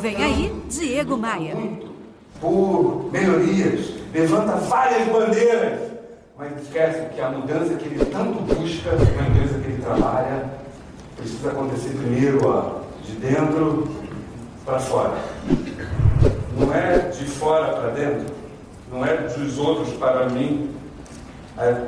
Vem aí, Diego Maia. Por melhorias, levanta várias bandeiras, mas esquece que a mudança que ele tanto busca na empresa que ele trabalha precisa acontecer primeiro ó, de dentro para fora. Não é de fora para dentro, não é dos outros para mim.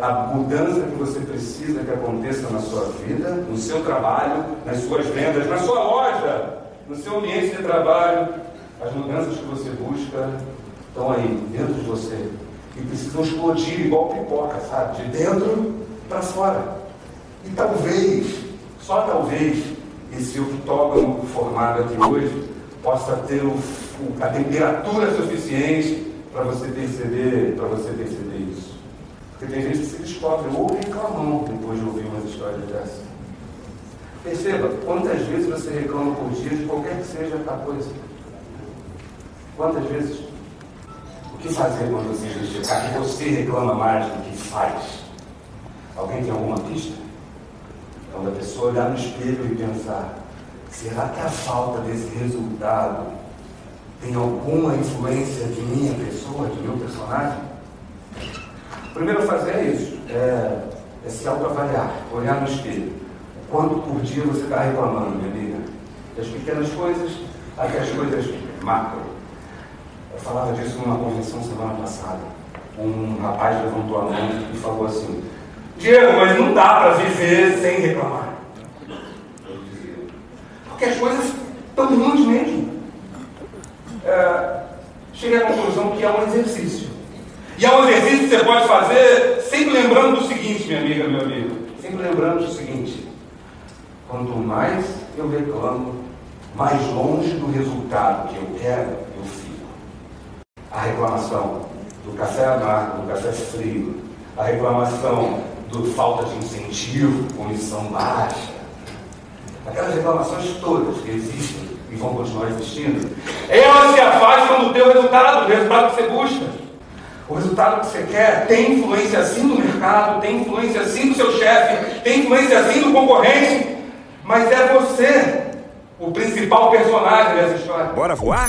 A mudança que você precisa que aconteça na sua vida, no seu trabalho, nas suas vendas, na sua loja, no seu ambiente de trabalho, as mudanças que você busca estão aí, dentro de você. E precisam explodir igual pipoca, sabe? De dentro para fora. E talvez, só talvez, esse octógono formado aqui hoje possa ter o, a temperatura suficiente para você perceber, para você perceber isso. Porque tem gente que se descobre ou reclamam depois de ouvir umas histórias dessas. Perceba quantas vezes você reclama por dia de qualquer que seja a coisa. Quantas vezes? O que fazer quando você justificar que você reclama mais do que faz? Alguém tem alguma pista? Quando a pessoa olhar no espelho e pensar, será que a falta desse resultado tem alguma influência de minha pessoa, de meu personagem? O primeiro a fazer é isso, é, é se autoavaliar, olhar no espelho. Quanto por dia você está reclamando, minha amiga? Das pequenas coisas até as coisas macro. Eu falava disso numa convenção semana passada. Um rapaz levantou a mão e falou assim: Diego, mas não dá para viver sem reclamar. Porque as coisas estão ruins mesmo. É, cheguei à conclusão que é um exercício. E é um exercício que você pode fazer sempre lembrando do seguinte, minha amiga, meu amigo. Sempre lembrando do seguinte: quanto mais eu reclamo, mais longe do resultado que eu quero, eu fico. A reclamação do café amargo, do café frio, a reclamação do falta de incentivo, comissão baixa, aquelas reclamações todas que existem e vão continuar existindo, elas se afastam do teu resultado, do resultado que você busca. O resultado que você quer tem influência sim do mercado, tem influência sim do seu chefe, tem influência sim do concorrente, mas é você o principal personagem dessa história. Bora voar?